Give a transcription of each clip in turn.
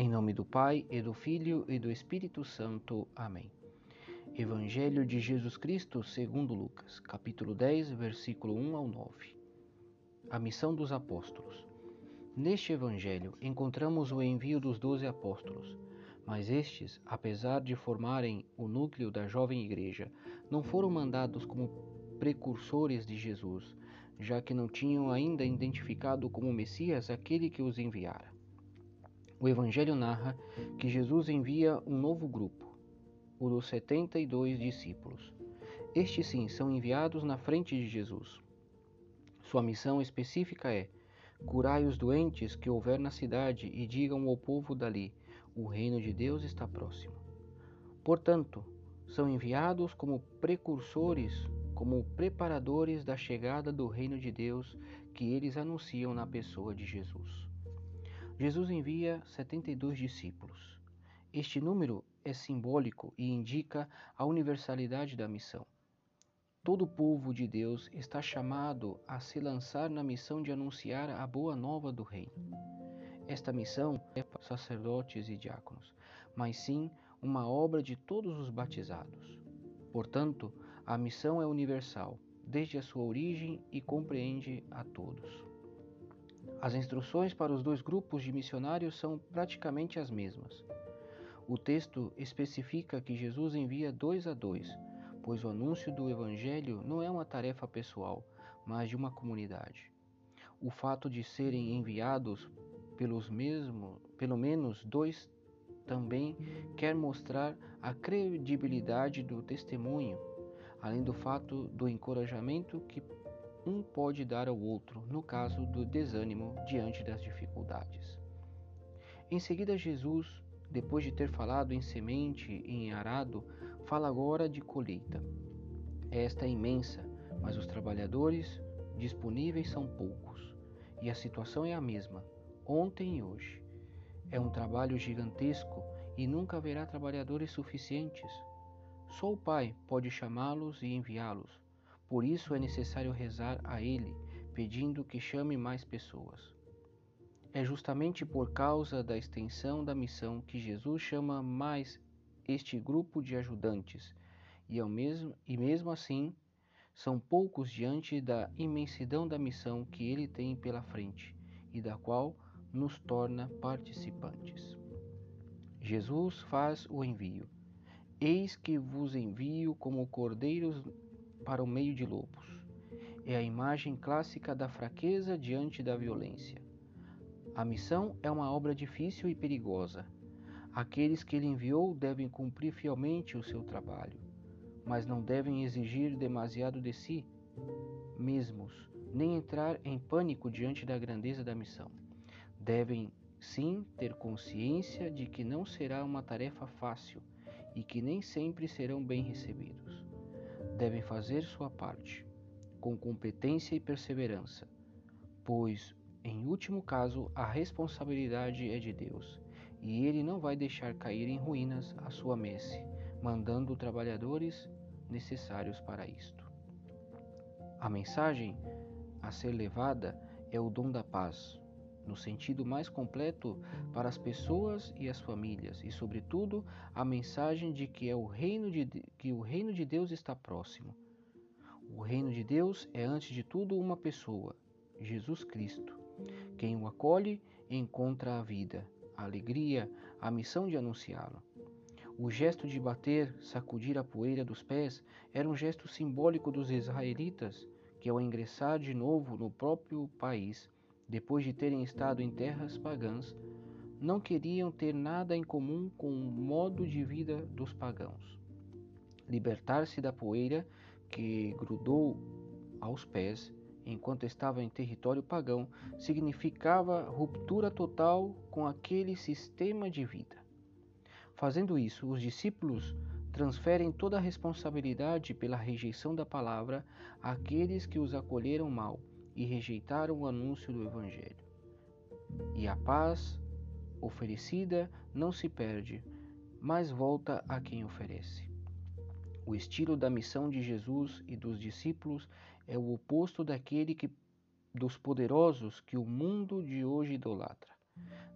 Em nome do Pai, e do Filho e do Espírito Santo. Amém. Evangelho de Jesus Cristo segundo Lucas, capítulo 10, versículo 1 ao 9. A missão dos apóstolos. Neste evangelho encontramos o envio dos doze apóstolos, mas estes, apesar de formarem o núcleo da jovem igreja, não foram mandados como precursores de Jesus, já que não tinham ainda identificado como Messias aquele que os enviara. O Evangelho narra que Jesus envia um novo grupo, o dos 72 discípulos. Estes sim são enviados na frente de Jesus. Sua missão específica é: curai os doentes que houver na cidade e digam ao povo dali: o reino de Deus está próximo. Portanto, são enviados como precursores, como preparadores da chegada do reino de Deus que eles anunciam na pessoa de Jesus. Jesus envia 72 discípulos. Este número é simbólico e indica a universalidade da missão. Todo o povo de Deus está chamado a se lançar na missão de anunciar a boa nova do Reino. Esta missão é para sacerdotes e diáconos, mas sim uma obra de todos os batizados. Portanto, a missão é universal, desde a sua origem e compreende a todos. As instruções para os dois grupos de missionários são praticamente as mesmas. O texto especifica que Jesus envia dois a dois, pois o anúncio do Evangelho não é uma tarefa pessoal, mas de uma comunidade. O fato de serem enviados pelos mesmo, pelo menos dois também quer mostrar a credibilidade do testemunho, além do fato do encorajamento que um pode dar ao outro no caso do desânimo diante das dificuldades. Em seguida, Jesus, depois de ter falado em semente e em arado, fala agora de colheita. Esta é imensa, mas os trabalhadores disponíveis são poucos, e a situação é a mesma, ontem e hoje. É um trabalho gigantesco e nunca haverá trabalhadores suficientes. Só o Pai pode chamá-los e enviá-los, por isso é necessário rezar a Ele, pedindo que chame mais pessoas. É justamente por causa da extensão da missão que Jesus chama mais este grupo de ajudantes, e, mesmo, e mesmo assim são poucos diante da imensidão da missão que ele tem pela frente e da qual nos torna participantes. Jesus faz o envio. Eis que vos envio como cordeiros para o meio de lobos. É a imagem clássica da fraqueza diante da violência. A missão é uma obra difícil e perigosa. Aqueles que ele enviou devem cumprir fielmente o seu trabalho, mas não devem exigir demasiado de si mesmos, nem entrar em pânico diante da grandeza da missão. Devem sim ter consciência de que não será uma tarefa fácil e que nem sempre serão bem recebidos devem fazer sua parte, com competência e perseverança, pois, em último caso, a responsabilidade é de Deus, e Ele não vai deixar cair em ruínas a sua messe, mandando trabalhadores necessários para isto. A mensagem a ser levada é o dom da paz, no sentido mais completo para as pessoas e as famílias, e sobretudo a mensagem de que é o reino de que o reino de Deus está próximo. O reino de Deus é antes de tudo uma pessoa, Jesus Cristo. Quem o acolhe encontra a vida, a alegria, a missão de anunciá-lo. O gesto de bater, sacudir a poeira dos pés, era um gesto simbólico dos israelitas que, ao ingressar de novo no próprio país, depois de terem estado em terras pagãs, não queriam ter nada em comum com o modo de vida dos pagãos. Libertar-se da poeira que grudou aos pés enquanto estava em território pagão significava ruptura total com aquele sistema de vida. Fazendo isso, os discípulos transferem toda a responsabilidade pela rejeição da palavra àqueles que os acolheram mal e rejeitaram o anúncio do Evangelho. E a paz oferecida não se perde, mas volta a quem oferece. O estilo da missão de Jesus e dos discípulos é o oposto daquele que, dos poderosos que o mundo de hoje idolatra.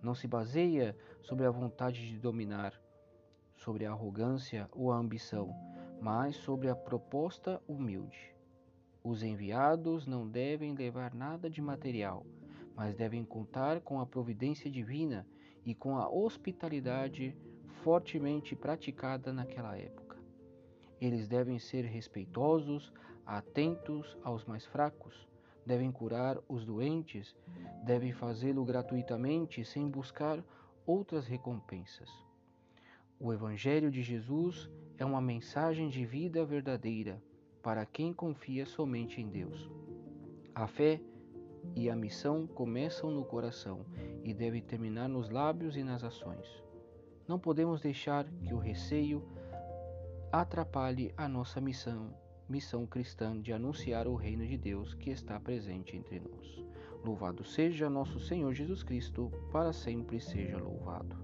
Não se baseia sobre a vontade de dominar, sobre a arrogância ou a ambição, mas sobre a proposta humilde. Os enviados não devem levar nada de material, mas devem contar com a providência divina e com a hospitalidade fortemente praticada naquela época. Eles devem ser respeitosos, atentos aos mais fracos, devem curar os doentes, devem fazê-lo gratuitamente sem buscar outras recompensas. O Evangelho de Jesus é uma mensagem de vida verdadeira para quem confia somente em Deus. A fé e a missão começam no coração e devem terminar nos lábios e nas ações. Não podemos deixar que o receio atrapalhe a nossa missão, missão cristã de anunciar o reino de Deus que está presente entre nós. Louvado seja nosso Senhor Jesus Cristo, para sempre seja louvado.